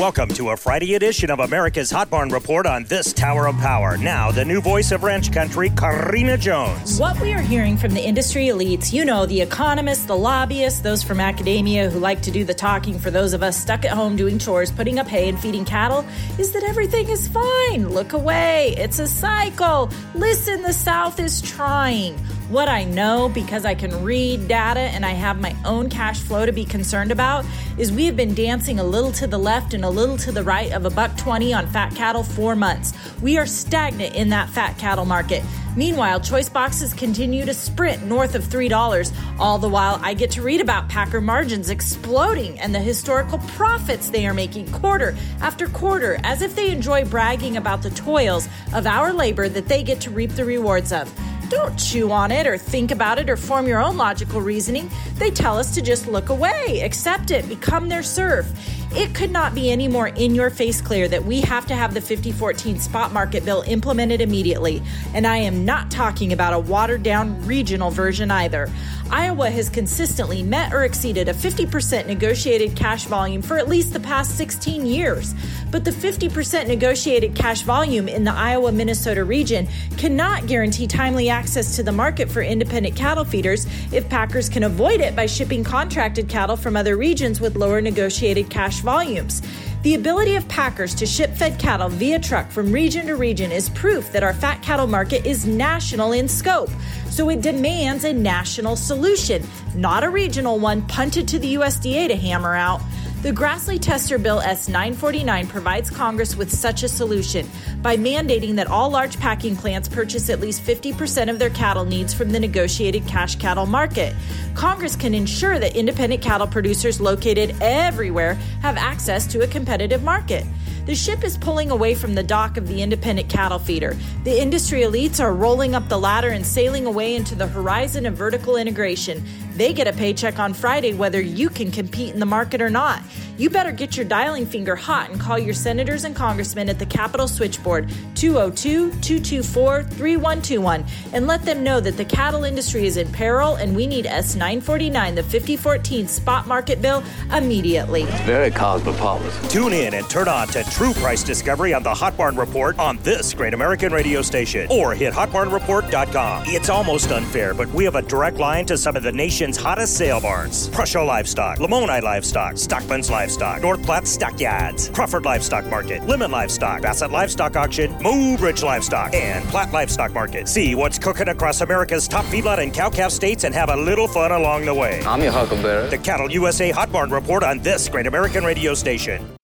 Welcome to a Friday edition of America's Hot Barn Report on this Tower of Power. Now, the new voice of ranch country, Karina Jones. What we are hearing from the industry elites, you know, the economists, the lobbyists, those from academia who like to do the talking for those of us stuck at home doing chores, putting up hay, and feeding cattle, is that everything is fine. Look away. It's a cycle. Listen, the South is trying. What I know, because I can read data and I have my own cash flow to be concerned about, is we have been dancing a little to the left and a little to the right of a buck 20 on fat cattle for months. We are stagnant in that fat cattle market. Meanwhile, choice boxes continue to sprint north of $3. All the while, I get to read about packer margins exploding and the historical profits they are making quarter after quarter, as if they enjoy bragging about the toils of our labor that they get to reap the rewards of. Don't chew on it or think about it or form your own logical reasoning. They tell us to just look away, accept it, become their serf. It could not be any more in your face clear that we have to have the 5014 spot market bill implemented immediately. And I am not talking about a watered down regional version either. Iowa has consistently met or exceeded a 50% negotiated cash volume for at least the past 16 years. But the 50% negotiated cash volume in the Iowa Minnesota region cannot guarantee timely access to the market for independent cattle feeders if packers can avoid it by shipping contracted cattle from other regions with lower negotiated cash volumes. The ability of packers to ship fed cattle via truck from region to region is proof that our fat cattle market is national in scope. So it demands a national solution, not a regional one punted to the USDA to hammer out. The Grassley Tester Bill S 949 provides Congress with such a solution by mandating that all large packing plants purchase at least 50% of their cattle needs from the negotiated cash cattle market. Congress can ensure that independent cattle producers located everywhere have access to a competitive market. The ship is pulling away from the dock of the independent cattle feeder. The industry elites are rolling up the ladder and sailing away into the horizon of vertical integration. They get a paycheck on Friday whether you can compete in the market or not. You better get your dialing finger hot and call your senators and congressmen at the Capitol switchboard 202 224 3121 and let them know that the cattle industry is in peril and we need S 949, the 5014 spot market bill, immediately. It's very cosmopolitan. Tune in and turn on to True Price Discovery on the Hot Barn Report on this great American radio station or hit hotbarnreport.com. It's almost unfair, but we have a direct line to some of the nation's hottest sale barns Prussia Livestock, Lamoni Livestock, Stockman's Livestock, North Platte Stockyards, Crawford Livestock Market, Lemmon Livestock, Bassett Livestock Auction, Mobridge Livestock, and Platte Livestock Market. See what's cooking across America's top feedlot and cow calf states and have a little fun along the way. I'm your huckleberry. The R-Calf USA Hot Barn Report on this great American radio station.